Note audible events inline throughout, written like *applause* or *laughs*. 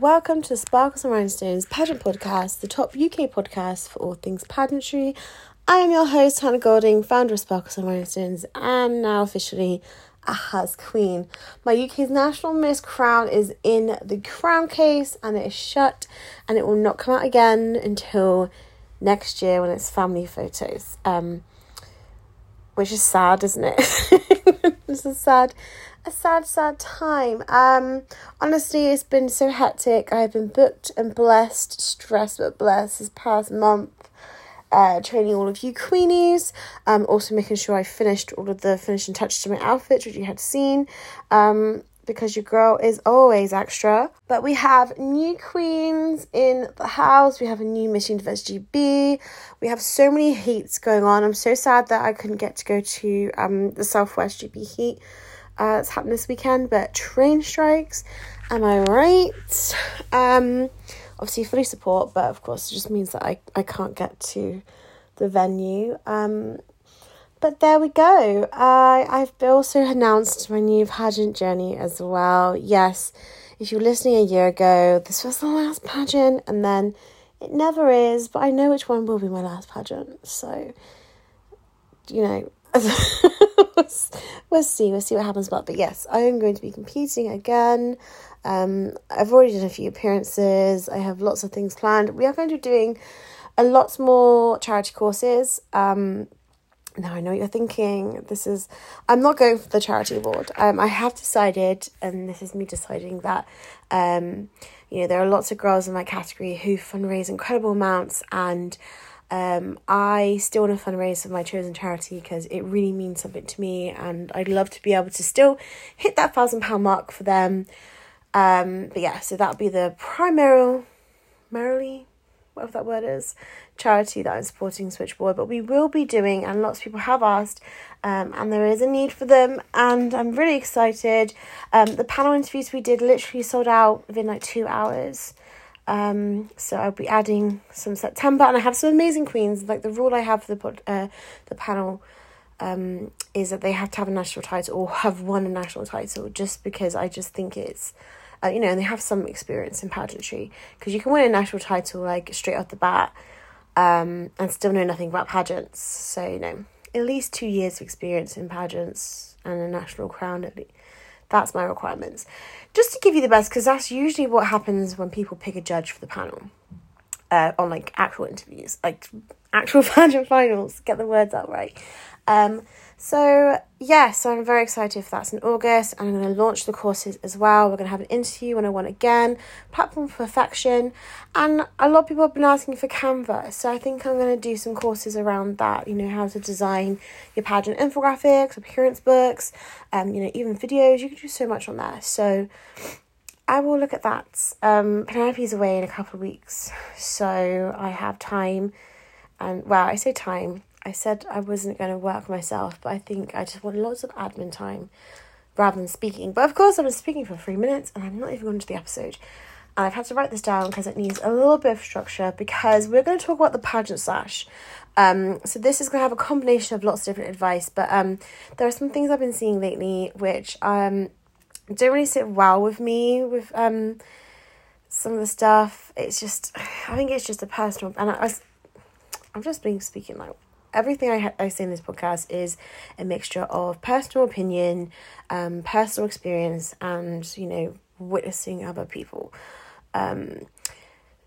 Welcome to Sparkles and Rhinestones Pageant Podcast, the top UK podcast for all things pageantry. I am your host, Hannah Golding, founder of Sparkles and Rhinestones, and now officially a Has Queen. My UK's National Miss crown is in the crown case and it is shut and it will not come out again until next year when it's family photos. Um, which is sad, isn't it? *laughs* it's a sad, a sad, sad time. Um, honestly, it's been so hectic. I've been booked and blessed, stressed but blessed this past month. Uh, training all of you queenies, um, also making sure I finished all of the finishing touches to my outfit, which you had seen. Um, because your girl is always extra. But we have new queens in the house. We have a new Miss Universe GB. We have so many heats going on. I'm so sad that I couldn't get to go to um the Southwest GB heat. Uh, it's happening this weekend, but train strikes. Am I right? Um, obviously fully support, but of course it just means that I I can't get to the venue. Um, but there we go. Uh, I've also announced my new pageant journey as well. Yes, if you were listening a year ago, this was the last pageant, and then it never is, but I know which one will be my last pageant. So, you know, *laughs* we'll see. We'll see what happens. But, but yes, I am going to be competing again. Um, I've already done a few appearances. I have lots of things planned. We are going to be doing a lot more charity courses. Um, now I know you're thinking this is I'm not going for the charity award. Um I have decided and this is me deciding that um you know there are lots of girls in my category who fundraise incredible amounts and um I still want to fundraise for my chosen charity because it really means something to me and I'd love to be able to still hit that thousand pound mark for them. Um but yeah, so that'll be the primary merrily whatever that word is, charity that I'm supporting Switchboard. But we will be doing, and lots of people have asked, um, and there is a need for them, and I'm really excited. Um, the panel interviews we did literally sold out within like two hours. Um, so I'll be adding some September, and I have some amazing queens. Like the rule I have for the uh the panel um is that they have to have a national title or have won a national title, just because I just think it's uh, you know, and they have some experience in pageantry because you can win a national title like straight off the bat um, and still know nothing about pageants. So, you know, at least two years of experience in pageants and a national crown at least. That's my requirements. Just to give you the best, because that's usually what happens when people pick a judge for the panel uh, on like actual interviews, like actual *laughs* pageant finals. Get the words out right. Um, so, yes, I'm very excited if that's in August. I'm going to launch the courses as well. We're going to have an interview 101 again, platform perfection. And a lot of people have been asking for Canva. So, I think I'm going to do some courses around that. You know, how to design your pageant infographics, appearance books, um, you know, even videos. You can do so much on there. So, I will look at that. Um, Penelope's away in a couple of weeks. So, I have time. And, well, I say time I said I wasn't going to work myself, but I think I just want lots of admin time rather than speaking. But of course, I was speaking for three minutes and I'm not even going to the episode. And I've had to write this down because it needs a little bit of structure because we're going to talk about the pageant sash. Um, so this is going to have a combination of lots of different advice, but um, there are some things I've been seeing lately which um don't really sit well with me with um some of the stuff. It's just, *sighs* I think it's just a personal, and I, I I'm just being speaking like everything I, ha- I say in this podcast is a mixture of personal opinion, um, personal experience, and you know, witnessing other people. Um,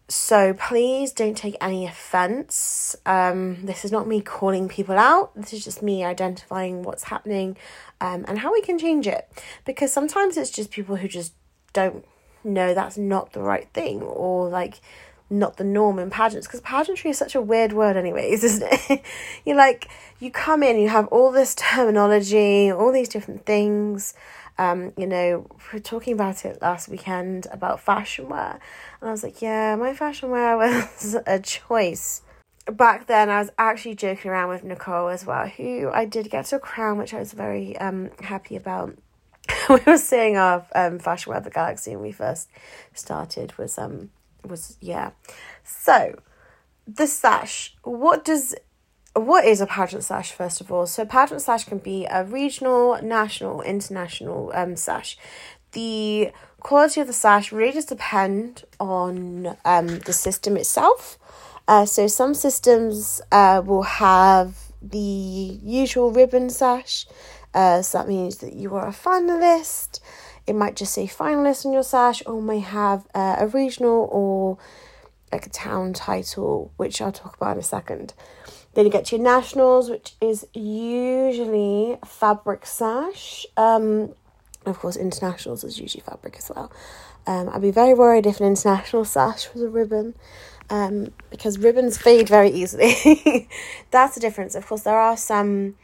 so please don't take any offense. Um, this is not me calling people out. This is just me identifying what's happening um, and how we can change it. Because sometimes it's just people who just don't know that's not the right thing or like not the norm in pageants because pageantry is such a weird word anyways *laughs* isn't it? You're like you come in you have all this terminology all these different things. Um you know we are talking about it last weekend about fashion wear and i was like yeah my fashion wear *laughs* was a choice. Back then i was actually joking around with nicole as well who i did get to a crown which i was very um happy about. *laughs* We were saying our um fashion wear the galaxy when we first started was um was yeah. So the sash, what does what is a pageant sash first of all? So pageant sash can be a regional, national, international um sash. The quality of the sash really just depend on um, the system itself. Uh, so some systems uh, will have the usual ribbon sash. Uh, so that means that you are a finalist. It might just say finalist on your sash, or may have uh, a regional or like a town title, which I'll talk about in a second. Then you get to your nationals, which is usually fabric sash. Um, of course, internationals is usually fabric as well. Um, I'd be very worried if an international sash was a ribbon, um, because ribbons fade very easily. *laughs* That's the difference. Of course, there are some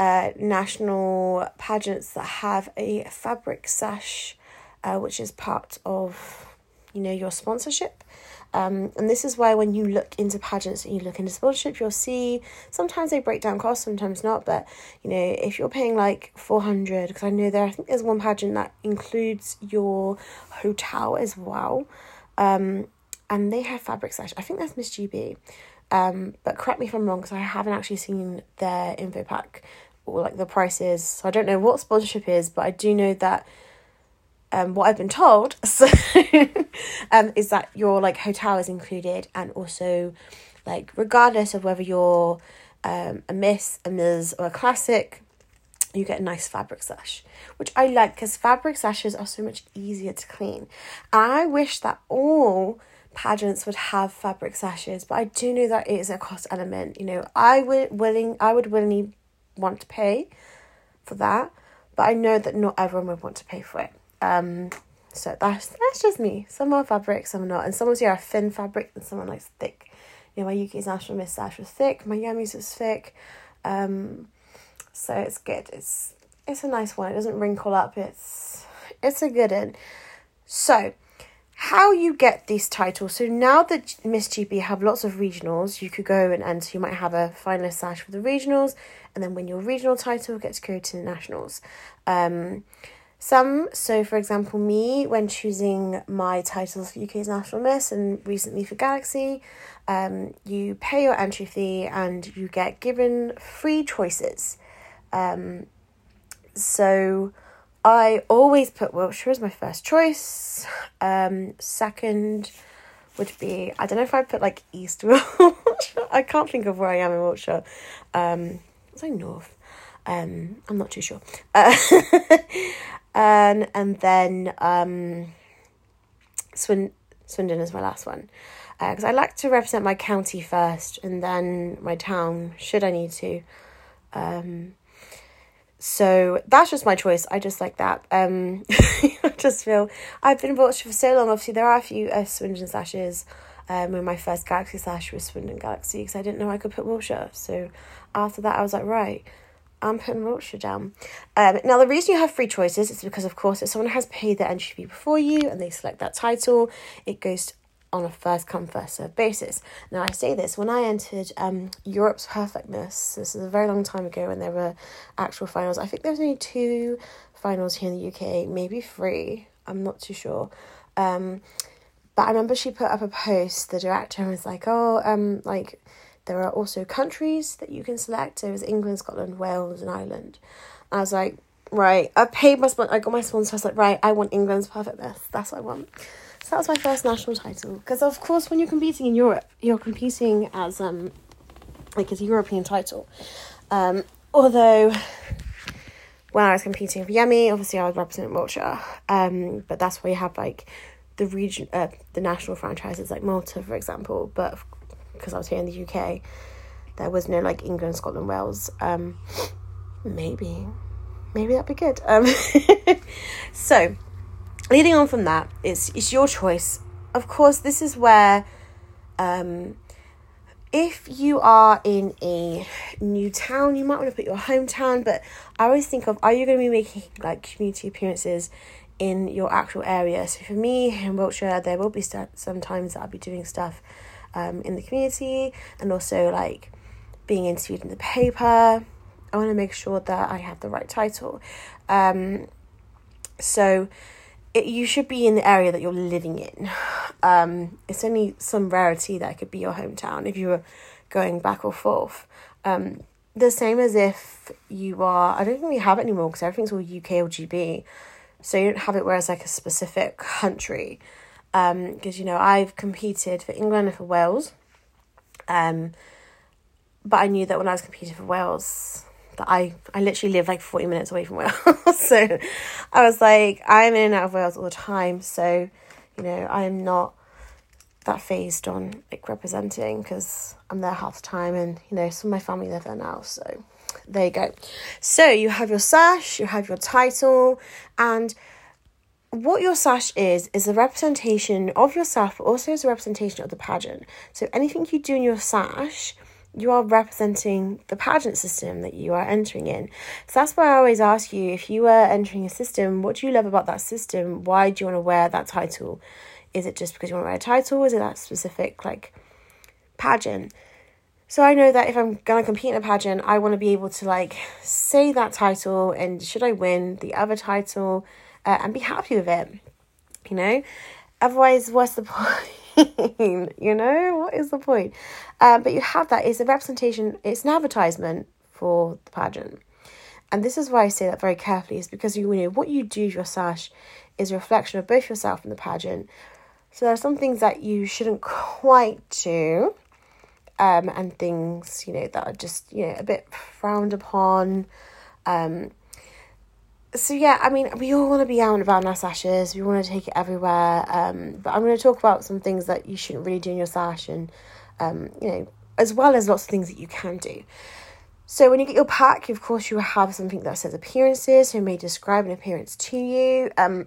uh, national pageants that have a fabric sash, uh, which is part of, you know, your sponsorship. Um, and this is why when you look into pageants and you look into sponsorship, you'll see sometimes they break down costs, sometimes not. But you know, if you're paying like four hundred, because I know there, I think there's one pageant that includes your hotel as well, um, and they have fabric sash. I think that's Miss GB, um, but correct me if I'm wrong because I haven't actually seen their info pack or like the prices. So I don't know what sponsorship is, but I do know that um, what I've been told *laughs* so, um, is that your like hotel is included and also like regardless of whether you're um, a miss, a ms or a classic, you get a nice fabric sash, which I like because fabric sashes are so much easier to clean. And I wish that all pageants would have fabric sashes, but I do know that it is a cost element. You know, I would willing I would willingly want to pay for that, but I know that not everyone would want to pay for it. Um, so that's that's just me. Some are fabric, some are not, and some of you are thin fabric, and some are nice thick. You know, my UK's National Miss Sash was thick, my Yami's was thick, um, so it's good. It's it's a nice one. It doesn't wrinkle up. It's it's a good one. So, how you get these titles? So now that Miss GB have lots of regionals, you could go and enter. You might have a finalist sash for the regionals, and then win your regional title, get to go to the nationals. Um, some, so for example, me, when choosing my titles for UK's National Miss and recently for Galaxy, um, you pay your entry fee and you get given three choices. Um, so I always put Wiltshire as my first choice. Um, second would be, I don't know if I put like East *laughs* Wiltshire. I can't think of where I am in Wiltshire. Um, it's like North. Um, I'm not too sure. Uh, and *laughs* and then um, Swin- Swindon is my last one because uh, I like to represent my county first and then my town should I need to. Um, so that's just my choice. I just like that. Um, *laughs* I just feel I've been in Wiltshire for so long. Obviously, there are a few uh, Swindon sashes. Um, when my first Galaxy sash was Swindon Galaxy because I didn't know I could put Wiltshire. So after that, I was like, right, I'm putting Wiltshire down. Um, now, the reason you have free choices is because, of course, if someone has paid their entry fee before you and they select that title, it goes on a first come, first serve basis. Now, I say this when I entered um, Europe's Perfectness, this is a very long time ago when there were actual finals. I think there was only two finals here in the UK, maybe three, I'm not too sure. Um, but I remember she put up a post, the director was like, oh, um, like, there are also countries that you can select. So it was England, Scotland, Wales, and Ireland. And I was like, right, I paid my sponsor, I got my sponsor. I was like, right, I want England's perfectness. That's what I want. So that was my first national title. Because of course, when you're competing in Europe, you're competing as um, like as a European title. Um, although when I was competing for Yemi, obviously I was representing Wiltshire. Um, but that's where you have like the region, uh, the national franchises like Malta, for example. But because I was here in the UK, there was no like England, Scotland, Wales. Um, maybe, maybe that'd be good. Um, *laughs* so, leading on from that, it's it's your choice. Of course, this is where, um, if you are in a new town, you might want to put your hometown. But I always think of, are you going to be making like community appearances? in your actual area. So for me in Wiltshire, there will be st- sometimes that I'll be doing stuff um, in the community and also like being interviewed in the paper. I want to make sure that I have the right title. Um, so it, you should be in the area that you're living in. Um, it's only some rarity that it could be your hometown if you were going back or forth. Um, the same as if you are, I don't think we have it anymore because everything's all UK or GB. So you don't have it where it's like a specific country. Because, um, you know, I've competed for England and for Wales. Um, but I knew that when I was competing for Wales, that I, I literally live like 40 minutes away from *laughs* Wales. so I was like, I'm in and out of Wales all the time. So, you know, I am not that phased on like representing because I'm there half the time and, you know, some of my family live there now. So there you go. So you have your sash, you have your title, and what your sash is is a representation of yourself, but also is a representation of the pageant. So anything you do in your sash, you are representing the pageant system that you are entering in. So that's why I always ask you if you were entering a system, what do you love about that system? Why do you want to wear that title? Is it just because you want to wear a title? Is it that specific like pageant? So I know that if I'm gonna compete in a pageant, I want to be able to like say that title and should I win the other title uh, and be happy with it, you know. Otherwise, what's the *laughs* point? you know, what is the point? Um, but you have that. It's a representation. It's an advertisement for the pageant, and this is why I say that very carefully. Is because you know what you do with your sash is a reflection of both yourself and the pageant. So there are some things that you shouldn't *laughs* quite do um, and things you know that are just you know a bit frowned upon. Um, so yeah, I mean, we all want to be out and about in our sashes. We want to take it everywhere. Um, but I'm going to talk about some things that you shouldn't really do in your sash, and um, you know, as well as lots of things that you can do. So when you get your pack, of course, you have something that says appearances, so may describe an appearance to you. Um,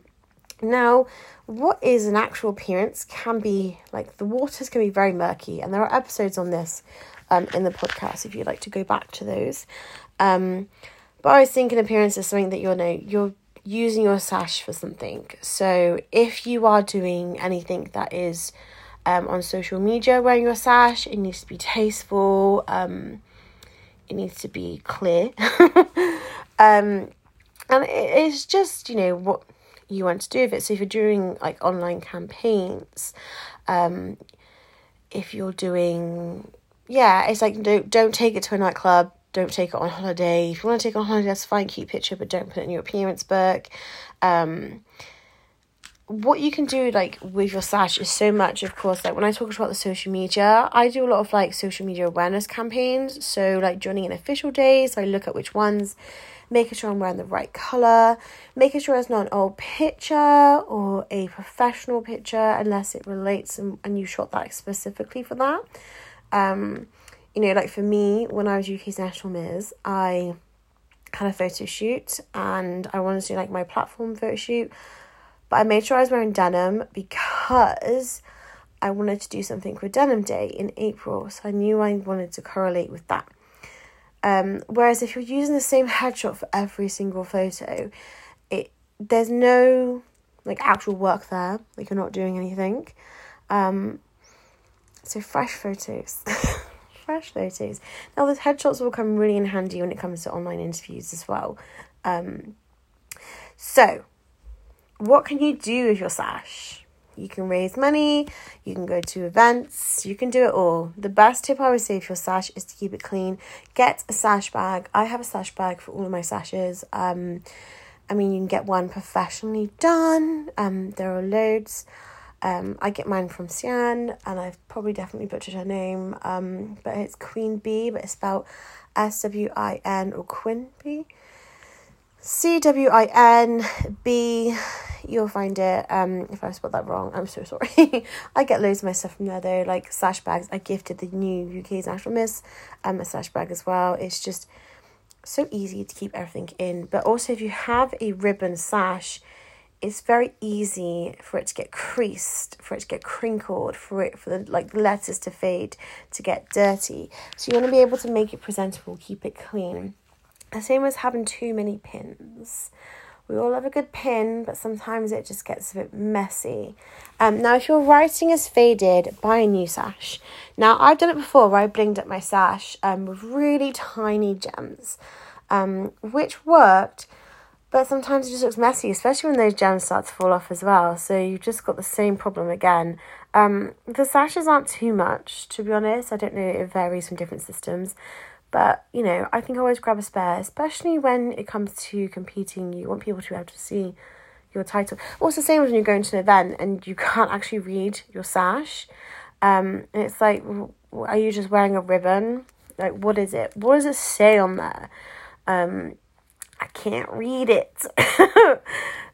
now, what is an actual appearance can be like the waters can be very murky, and there are episodes on this um, in the podcast if you'd like to go back to those. Um, but I was thinking appearance is something that you're know you're using your sash for something. So if you are doing anything that is um, on social media wearing your sash, it needs to be tasteful. Um, it needs to be clear. *laughs* um, and it's just you know what you want to do with it. So if you're doing like online campaigns, um, if you're doing yeah, it's like don't don't take it to a nightclub. Don't take it on holiday. If you want to take it on holiday, that's fine. Keep picture, but don't put it in your appearance book. Um, what you can do like with your sash is so much of course like when i talk about the social media i do a lot of like social media awareness campaigns so like joining in official days so i look at which ones making sure I'm wearing the right colour, making sure it's not an old picture or a professional picture unless it relates and, and you shot that specifically for that. Um, you know, like for me, when I was UK's National Miss, I had a photo shoot and I wanted to do like my platform photo shoot, but I made sure I was wearing denim because I wanted to do something for Denim Day in April, so I knew I wanted to correlate with that. Um, whereas if you're using the same headshot for every single photo, it there's no like actual work there. Like you're not doing anything. Um, so fresh photos. *laughs* fresh photos. Now the headshots will come really in handy when it comes to online interviews as well. Um, so what can you do with your sash? You can raise money, you can go to events, you can do it all. The best tip I would say for your sash is to keep it clean. Get a sash bag. I have a sash bag for all of my sashes. Um, I mean, you can get one professionally done. Um, there are loads. Um, I get mine from Sian, and I've probably definitely butchered her name. Um, but it's Queen Bee, but it's spelled S W I N or Quinn B. C W I N B. You'll find it. Um, if I spelled that wrong, I'm so sorry. *laughs* I get loads of my stuff from there though, like sash bags. I gifted the new UK's National Miss um a sash bag as well. It's just so easy to keep everything in. But also, if you have a ribbon sash, it's very easy for it to get creased, for it to get crinkled, for it for the like letters to fade, to get dirty. So you want to be able to make it presentable, keep it clean. The same as having too many pins. We all have a good pin, but sometimes it just gets a bit messy. Um, now, if your writing is faded, buy a new sash. Now, I've done it before where I blinged up my sash um, with really tiny gems, um, which worked, but sometimes it just looks messy, especially when those gems start to fall off as well. So you've just got the same problem again. Um, the sashes aren't too much, to be honest. I don't know, it varies from different systems. But, you know, I think I always grab a spare, especially when it comes to competing. You want people to be able to see your title. Well, it's the same when you're going to an event and you *laughs* can't actually read your sash. Um, and it's like, are you just wearing a ribbon? Like, what is it? What does it say on there? Um, I can't read it. *laughs*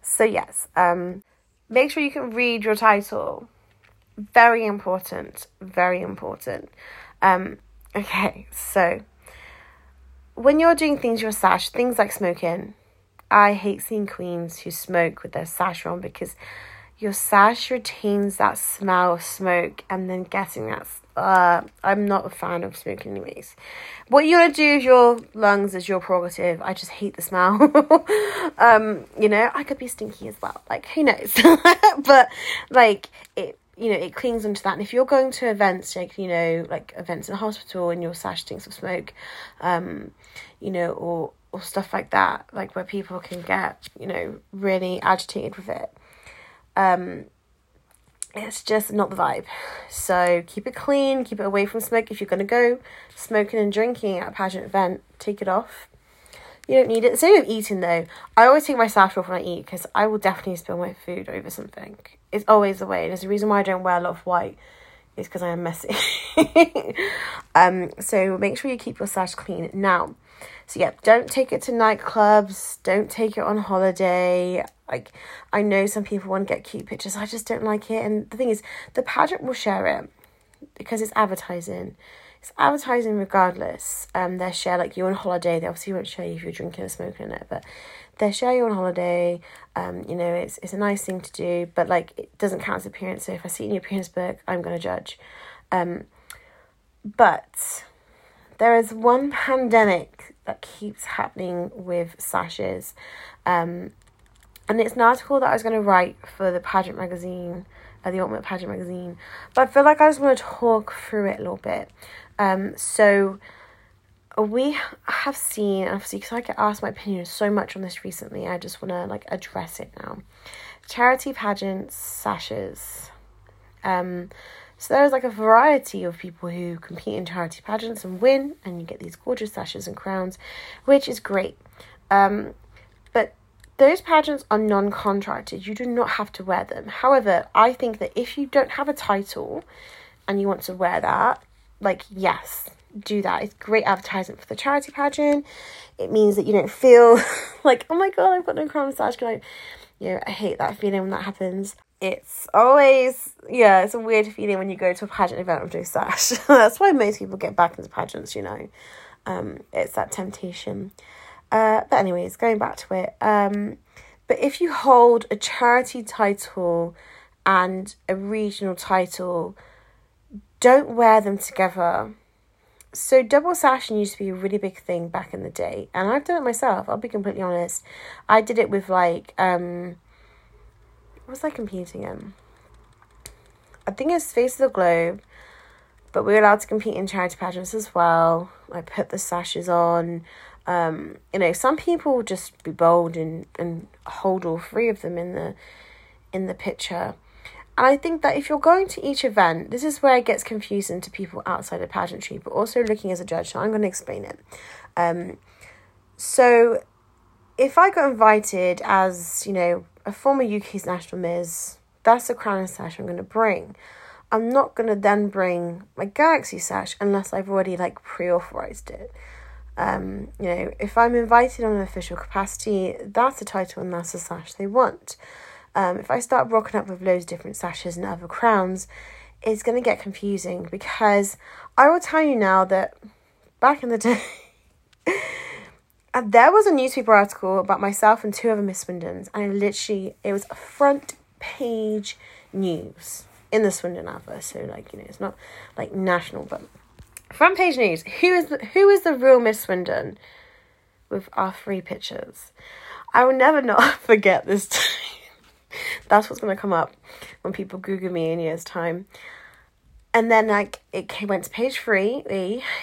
so, yes, um, make sure you can read your title. Very important. Very important. Um, okay, so when you're doing things your sash, things like smoking, I hate seeing queens who smoke with their sash on because your sash retains that smell of smoke and then getting that uh I'm not a fan of smoking anyways. What you want to do with your lungs is your prerogative. I just hate the smell. *laughs* um, you know, I could be stinky as well. Like who knows? *laughs* but like it you know, it clings onto that. And if you're going to events like, you know, like events in a hospital and your sash stinks of smoke, um, you know, or or stuff like that, like where people can get, you know, really agitated with it. Um, it's just not the vibe. So keep it clean, keep it away from smoke. If you're gonna go smoking and drinking at a pageant event, take it off. You don't need it. Same with eating though. I always take my sash off when I eat because I will definitely spill my food over something. It's always the way. There's a reason why I don't wear a lot of white is because I am messy. *laughs* um, so make sure you keep your sash clean. Now, so yeah, don't take it to nightclubs. Don't take it on holiday. Like I know some people want to get cute pictures. I just don't like it. And the thing is, the pageant will share it because it's advertising. It's advertising regardless. Um, they share like you on holiday. They obviously won't show you if you're drinking or smoking in it, but they share you on holiday. Um, you know, it's it's a nice thing to do, but like it doesn't count as appearance. So if I see it in your appearance book, I'm gonna judge. Um, but there is one pandemic that keeps happening with sashes. Um, and it's an article that I was going to write for the pageant magazine, uh, the Ultimate Pageant magazine. But I feel like I just want to talk through it a little bit. Um, so we have seen, obviously, because I get asked my opinion so much on this recently, I just want to like address it now. Charity pageants, sashes. Um, so there's like a variety of people who compete in charity pageants and win, and you get these gorgeous sashes and crowns, which is great. Um, but those pageants are non contracted, you do not have to wear them. However, I think that if you don't have a title and you want to wear that, like, yes, do that. It's great advertisement for the charity pageant. It means that you don't feel *laughs* like, oh my god, I've got no crown sash. Can I? You know, I hate that feeling when that happens it's always yeah, it's a weird feeling when you go to a pageant event with no sash. *laughs* That's why most people get back into pageants, you know. Um, it's that temptation. Uh, but anyways, going back to it. Um, but if you hold a charity title and a regional title, don't wear them together. So double sashing used to be a really big thing back in the day, and I've done it myself. I'll be completely honest. I did it with like um what was I competing in? I think it's Face of the Globe, but we are allowed to compete in charity pageants as well. I put the sashes on. Um, you know, some people just be bold and, and hold all three of them in the in the picture. And I think that if you're going to each event, this is where it gets confusing to people outside of pageantry, but also looking as a judge. So I'm going to explain it. Um, so if I got invited as, you know, a former UK's national Miss, that's the crown and sash I'm going to bring. I'm not going to then bring my Galaxy sash unless I've already like pre-authorized it. Um, you know, if I'm invited on an official capacity, that's the title and that's the sash they want. Um, if I start rocking up with loads of different sashes and other crowns, it's going to get confusing because I will tell you now that back in the *laughs* day, there was a newspaper article about myself and two other Miss Swindons, and it literally it was front page news in the Swindon advert. So like you know, it's not like national, but front page news. Who is the, who is the real Miss Swindon? With our three pictures, I will never not *laughs* forget this. Time. That's what's gonna come up when people Google me in years' time. And then like it came, went to page three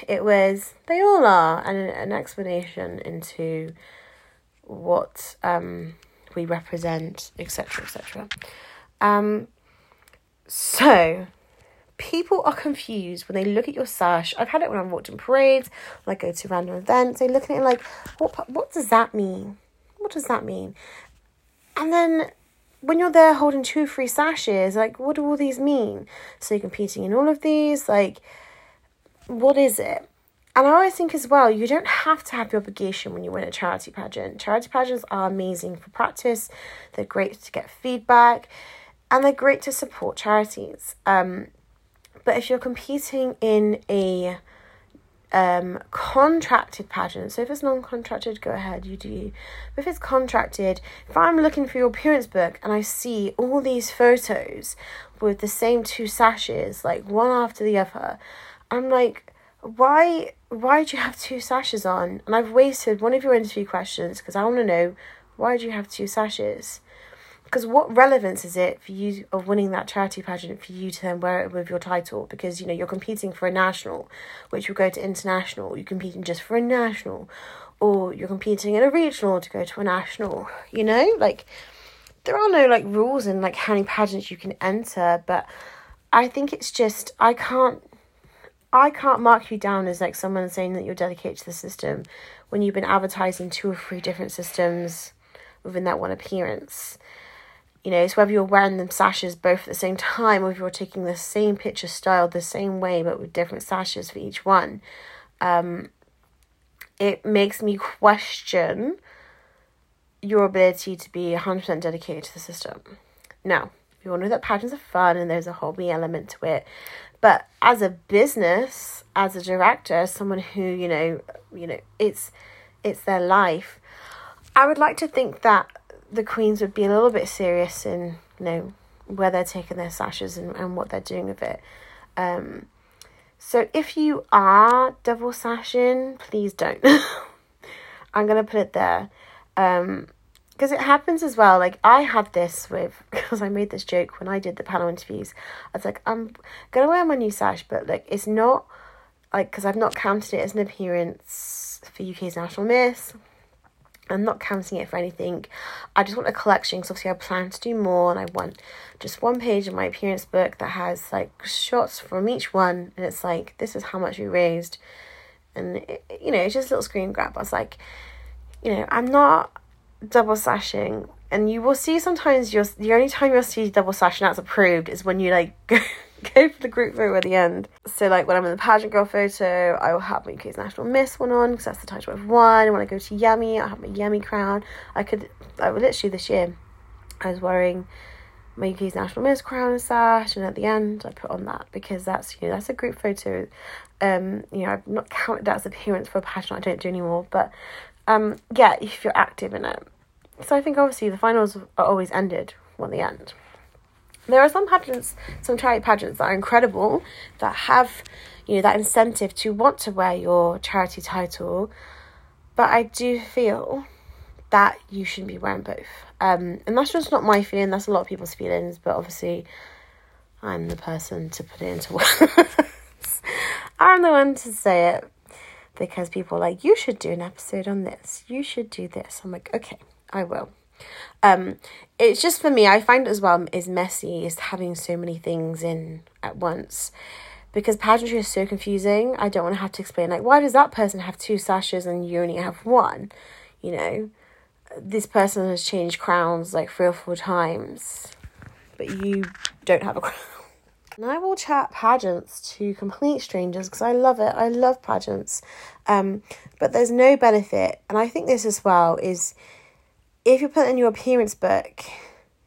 it was they all are and an explanation into what um we represent etc etc um so people are confused when they look at your sash i've had it when i've walked in parades when i go to random events they look at it like what what does that mean? What does that mean? And then when you're there holding two free sashes, like what do all these mean? So you're competing in all of these, like what is it? And I always think as well, you don't have to have the obligation when you win a charity pageant. Charity pageants are amazing for practice, they're great to get feedback, and they're great to support charities. Um, but if you're competing in a um, contracted pageant, so if it's non contracted, go ahead, you do. But if it's contracted, if I'm looking for your appearance book and I see all these photos with the same two sashes, like one after the other, I'm like, why why do you have two sashes on? And I've wasted one of your interview questions because I want to know why do you have two sashes? Because what relevance is it for you of winning that charity pageant for you to then wear it with your title? Because you know you're competing for a national, which will go to international. You're competing just for a national, or you're competing in a regional to go to a national. You know, like there are no like rules in like how many pageants you can enter, but I think it's just I can't I can't mark you down as like someone saying that you're dedicated to the system when you've been advertising two or three different systems within that one appearance. You know, it's whether you're wearing them sashes both at the same time or if you're taking the same picture style the same way but with different sashes for each one. Um, it makes me question your ability to be 100% dedicated to the system. Now, we all know that patterns are fun and there's a hobby element to it. But as a business, as a director, as someone who, you know, you know, it's it's their life, I would like to think that the queens would be a little bit serious in, you know, where they're taking their sashes and, and what they're doing with it. Um, so if you are double sashing, please don't. *laughs* I'm gonna put it there. Um, because it happens as well. Like I had this with *laughs* because I made this joke when I did the panel interviews. I was like, I'm gonna wear my new sash, but like it's not like because I've not counted it as an appearance for UK's National Miss. I'm not counting it for anything. I just want a collection because obviously I plan to do more, and I want just one page of my appearance book that has like shots from each one, and it's like this is how much we raised, and it, you know it's just a little screen grab. I was like, you know, I'm not double sashing and you will see sometimes you're the only time you'll see double sashing that's approved is when you like *laughs* *laughs* go, for the group photo at the end. So like when I'm in the pageant girl photo, I will have my UK's National Miss one on because that's the title I've won. When I go to Yummy, I have my Yummy crown. I could, I would literally this year, I was wearing my UK's National Miss crown and sash, and at the end I put on that because that's you know that's a group photo. Um, you know I've not counted that as appearance for a pageant. I don't do anymore, but um, yeah, if you're active in it. So I think obviously the finals are always ended when the end. There are some pageants, some charity pageants that are incredible, that have, you know, that incentive to want to wear your charity title, but I do feel that you shouldn't be wearing both. Um, and that's just not my feeling, that's a lot of people's feelings, but obviously I'm the person to put it into *laughs* words. I'm the one to say it because people are like, you should do an episode on this, you should do this. I'm like, okay, I will. Um, it's just for me, I find as well is messy is having so many things in at once. Because pageantry is so confusing. I don't want to have to explain like why does that person have two sashes and you only have one? You know, this person has changed crowns like three or four times, but you don't have a crown. *laughs* And I will chat pageants to complete strangers because I love it. I love pageants. Um, but there's no benefit, and I think this as well is if you put in your appearance book,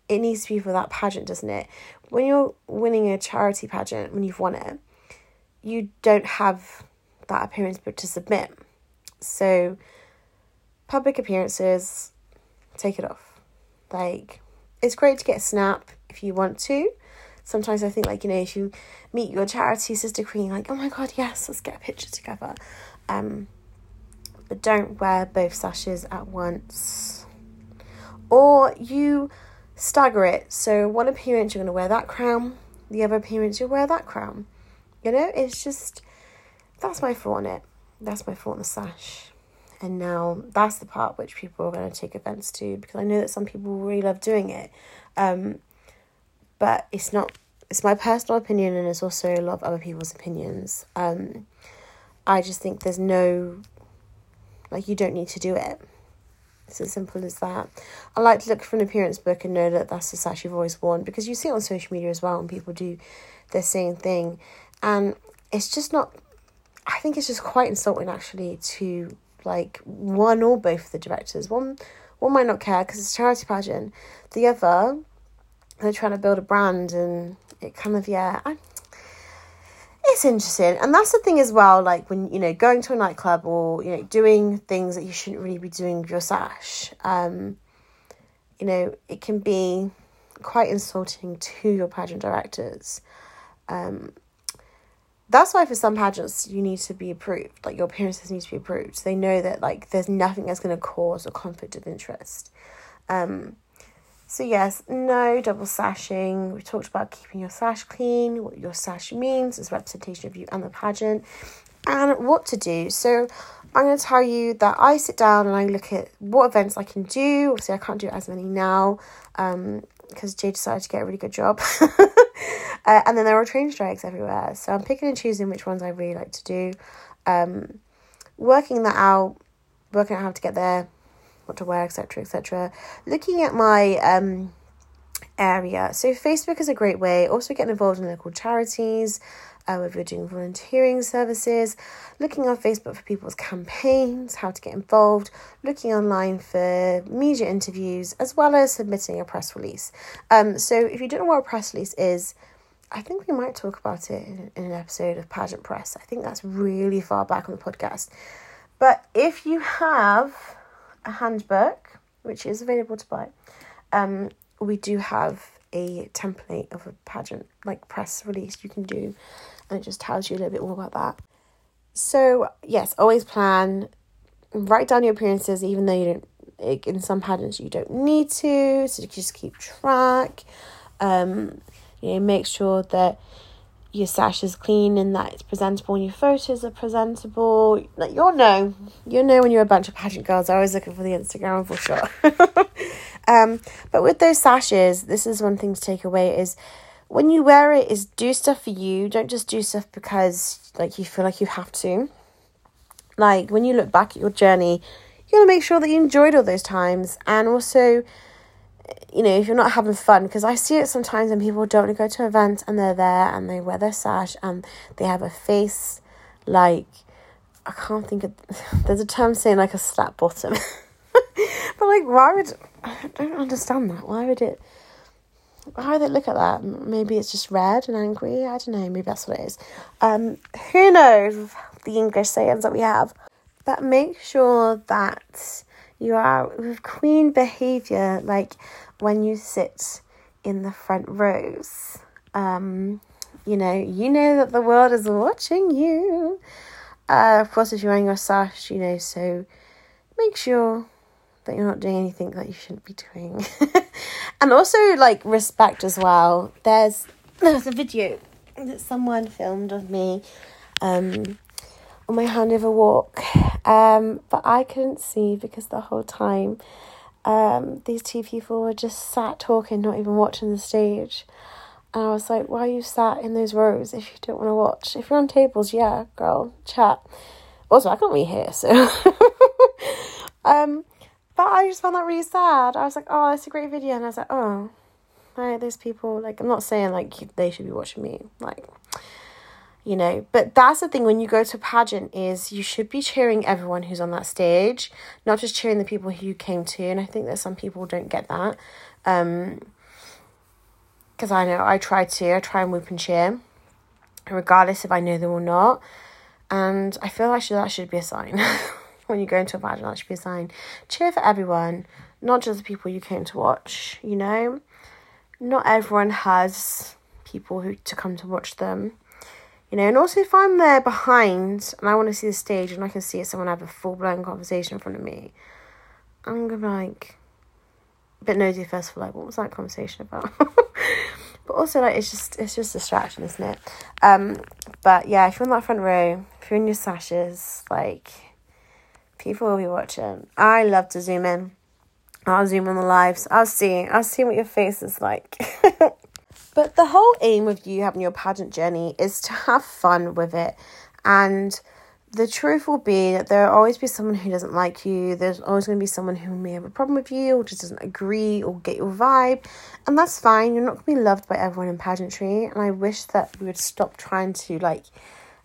it needs to be for that pageant, doesn't it? When you're winning a charity pageant, when you've won it, you don't have that appearance book to submit. So, public appearances, take it off. Like, it's great to get a snap if you want to, sometimes I think like you know if you meet your charity sister queen like oh my god yes let's get a picture together um but don't wear both sashes at once or you stagger it. So one appearance you're going to wear that crown. The other appearance you'll wear that crown. You know it's just that's my thought on it. That's my thought on the sash. And now that's the part which people are going to take offense to because I know that some people really love doing it. Um, but it's not it's my personal opinion and it's also a lot of other people's opinions. Um i just think there's no like you don't need to do it It's as simple as that. I like to look for an appearance book and know that that's the sash you've always worn because you see it on social media as well and people do the same thing. And it's just not, I think it's just quite insulting actually to like one or both of the directors. One, one might not care because it's a charity pageant. The other, they're trying to build a brand and it kind of, yeah, I, it's interesting. And that's the thing as well like when you know going to a nightclub or you know doing things that you shouldn't really be doing with your sash um you know it can be quite insulting to your pageant directors. Um that's why for some pageants you need to be approved. Like your appearances need to be approved. So they know that like there's nothing that's going to cause a conflict of interest. Um so, yes, no double sashing. We talked about keeping your sash clean, what your sash means as representation of you and the pageant, and what to do. So, I'm going to tell you that I sit down and I look at what events I can do. Obviously, I can't do as many now um, because Jay decided to get a really good job. *laughs* uh, and then there are train strikes everywhere. So, I'm picking and choosing which ones I really like to do. Um, working that out, working out how to get there what to wear, etc., etc. Looking at my um area, so Facebook is a great way. Also, getting involved in local charities. Uh, if you're doing volunteering services, looking on Facebook for people's campaigns, how to get involved, looking online for media interviews, as well as submitting a press release. Um, so if you don't know what a press release is, I think we might talk about it in, in an episode of Pageant Press. I think that's really far back on the podcast. But if you have a handbook, which is available to buy, um, we do have a template of a pageant like press release you can do, and it just tells you a little bit more about that. So yes, always plan. Write down your appearances, even though you don't. In some pageants, you don't need to, so you just keep track. Um, you know, make sure that your sash is clean and that it's presentable and your photos are presentable. Like you'll know. You'll know when you're a bunch of pageant girls. I always looking for the Instagram for sure. *laughs* um, but with those sashes, this is one thing to take away is when you wear it is do stuff for you. Don't just do stuff because like you feel like you have to. Like when you look back at your journey, you want to make sure that you enjoyed all those times and also you know, if you're not having fun, because I see it sometimes when people don't go to events and they're there and they wear their sash and they have a face like I can't think of *laughs* there's a term saying like a slap bottom. *laughs* but like why would I don't understand that. Why would it why would they look at that? Maybe it's just red and angry. I don't know. Maybe that's what it is. Um, who knows the English sayings that we have? But make sure that you are with queen behavior, like when you sit in the front rows. Um, you know, you know that the world is watching you. Uh, of course, if you're wearing your sash, you know, so make sure that you're not doing anything that you shouldn't be doing. *laughs* and also, like, respect as well. There's, there's a video that someone filmed of me um, on my handover walk, um, but I couldn't see because the whole time um, these two people were just sat talking, not even watching the stage. And I was like, why are you sat in those rows if you don't want to watch? If you're on tables, yeah, girl, chat. Also, I can't really hear, so. *laughs* um, but I just found that really sad. I was like, oh, it's a great video. And I was like, oh, right, those people, like, I'm not saying, like, they should be watching me. Like, you know. But that's the thing when you go to a pageant is you should be cheering everyone who's on that stage not just cheering the people who you came to and i think that some people don't get that um because i know i try to i try and whoop and cheer regardless if i know them or not. And i feel like that should be a sign. *laughs* When you go into a pageant that should be a sign. Cheer for everyone not just the people you came to watch you know. Not everyone has people who to come to watch them you know, and also if I'm there behind and I want to see the stage and I can see someone have a full blown conversation in front of me, I'm gonna like a bit nosy first for like what was that conversation about? *laughs* but also like it's just it's just distraction, isn't it? Um but yeah, if you're in that front row, if you're in your sashes, like people will be watching. I love to zoom in. I'll zoom on the lives. I'll see. I'll see what your face is like. *laughs* But the whole aim of you having your pageant journey is to have fun with it. And the truth will be that there will always be someone who doesn't like you. There's always going to be someone who may have a problem with you or just doesn't agree or get your vibe. And that's fine. You're not going to be loved by everyone in pageantry. And I wish that we would stop trying to like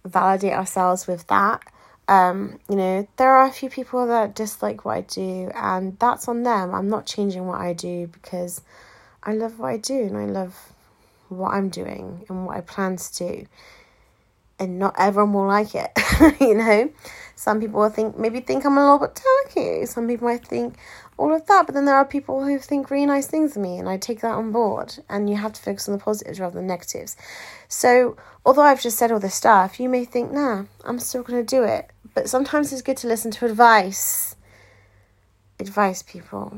validate ourselves with that. Um, you know, there are a few people that dislike what I do, and that's on them. I'm not changing what I do because I love what I do and I love what I'm doing and what I plan to do and not everyone will like it. *laughs* you know, some people will think maybe think I'm a little bit tacky. Some people might think all of that, but then there are people who think really nice things of me, and I take that on board. And you have to focus on the positives rather than negatives. So, although I've just said all this stuff, you may think, nah, I'm still going to do it. But sometimes it's good to listen to advice. Advice, people.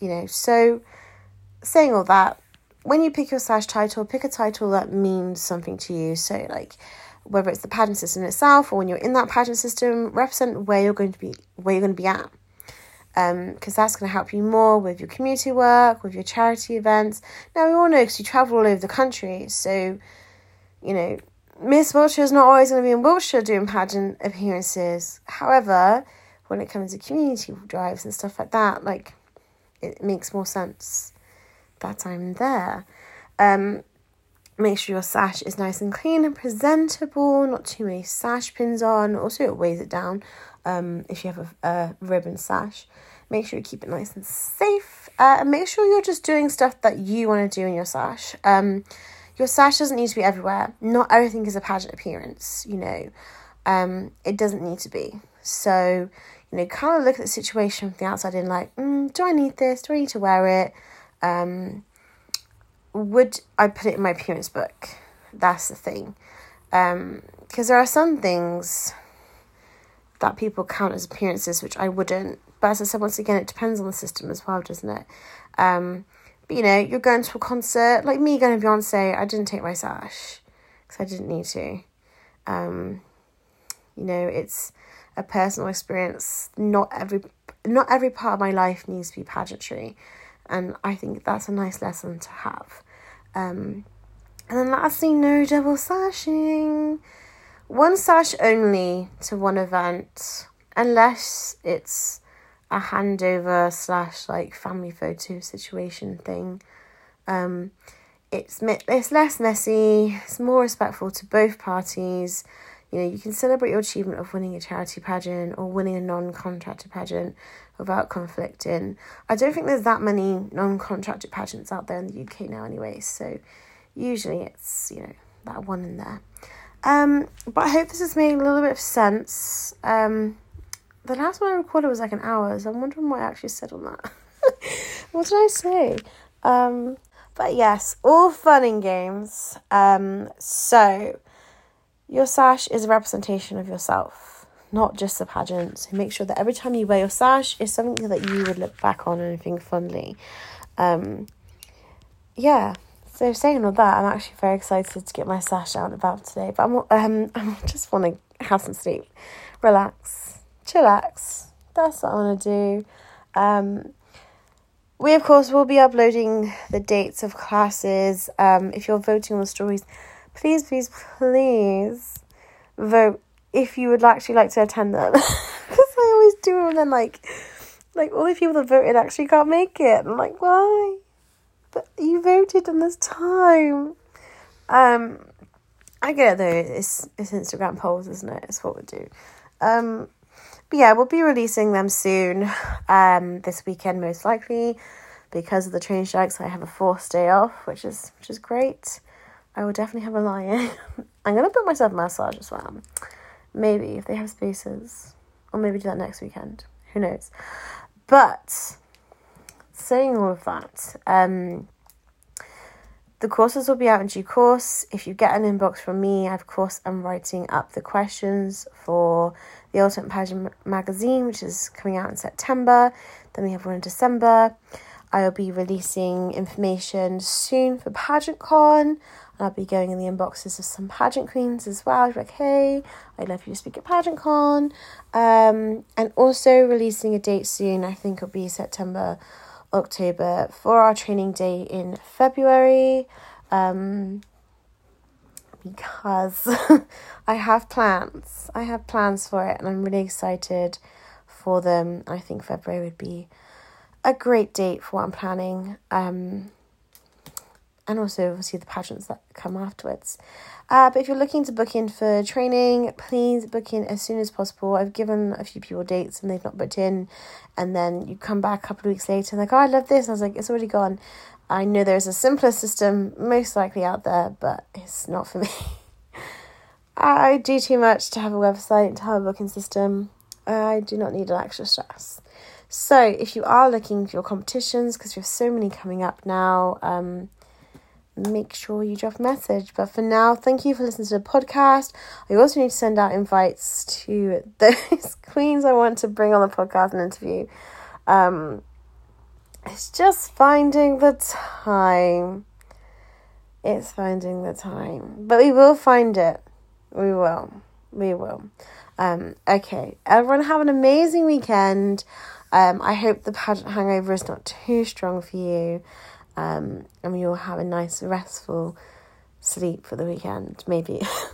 You know, so saying all that, when you pick your sash title, pick a title that means something to you. So, like, whether it's the pageant system itself or when you're in that pageant system, represent where you're going to be where you're going to be at. Because um, that's going to help you more with your community work, with your charity events. Now we all know because you travel all over the country, so you know Miss Wiltshire is not always going to be in Wiltshire doing pageant appearances. However, when it comes to community drives and stuff like that, like it makes more sense that I'm there. Um, Make sure your sash is nice and clean and presentable, not too many sash pins on. Also, it weighs it down um, if you have a, a ribbon sash. Make sure you keep it nice and safe. Uh, and make sure you're just doing stuff that you want to do in your sash. Um, your sash doesn't need to be everywhere. Not everything is a pageant appearance, you know. Um, it doesn't need to be. So, you know, kind of look at the situation from the outside in like, mm, do I need this? Do I need to wear it? Um, would I put it in my appearance book? That's the thing. Because um, there are some things that people count as appearances, which I wouldn't. But as I said, once again, it depends on the system as well, doesn't it? Um, but you know, you're going to a concert, like me going to Beyonce, I didn't take my sash because I didn't need to. Um, you know, it's a personal experience. Not every not every part of my life needs to be pageantry and I think that's a nice lesson to have. Um, and then lastly, no double sashing. One sash only to one event, unless it's a handover slash like family photo situation thing. Um, it's it's less messy. It's more respectful to both parties. You know, you can celebrate your achievement of winning a charity pageant or winning a non-contracted pageant without conflicting. I don't think there's that many non-contracted pageants out there in the UK now anyway, so usually it's, you know, that one in there. Um, but I hope this has made a little bit of sense. Um, the last one I recorded was like an hour, so I'm wondering what I actually said on that. *laughs* what did I say? Um, but yes, all fun and games. Um, so your sash is a representation of yourself not just the pageant. So make sure that every time you wear your sash, it's something that you would look back on and think fondly. Um, yeah. So saying all that, I'm actually very excited to get my sash out and about today. But I'm um *laughs* I just want to have some sleep, relax, chillax. That's what I want to do. Um, we of course will be uploading the dates of classes. Um, if you're voting on the stories, please, please, please vote if you would actually like to attend them. *laughs* Because I always do, and then like, like all the people that voted actually can't make it. I'm like, why? But you voted in this time. Um, I get it though. It's it's Instagram polls, isn't it? It's what we do. Um, but yeah, we'll be releasing them soon. Um, this weekend most likely, because of the train strikes. I have a forced day off, which is which is great. I will definitely have a lie in. *laughs* I'm gonna put myself a massage as well. Maybe if they have spaces. Or maybe do that next weekend. Who knows? But saying all of that, um, the courses will be out in due course. If you get an inbox from me, of course, I'm writing up the questions for the Ultimate Pageant magazine, which is coming out in September. Then we have one in December. I'll be releasing information soon for PageantCon. I'll be going in the inboxes of some pageant queens as well. Like, hey, I'd love you to speak at PageantCon. Um, and also releasing a date soon. I think it'll be September, October for our training day in February. Um, because *laughs* I have plans. I have plans for it, and I'm really excited for them. I think February would be a great date for what I'm planning. Um, and also obviously the pageants that come afterwards. Uh, but if you're looking to book in for training, please book in as soon as possible. I've given a few people dates and they've not booked in, and then you come back a couple of weeks later and like, oh, I love this. I was like, it's already gone. I know there's a simpler system, most likely out there, but it's not for me. *laughs* I do too much to have a website, to have a booking system. I do not need an extra stress. So, if you are looking for your competitions, because we have so many coming up now, um, make sure you drop a message. But for now, thank you for listening to the podcast. I also need to send out invites to *laughs* those queens I want to bring on the podcast and interview. Um, it's just finding the time. It's finding the time. But we will find it. We will. We will. Um, okay. Everyone have an amazing weekend. Um, I hope the pageant hangover is not too strong for you. Um, and we all have a nice, restful sleep for the weekend. Maybe. *laughs*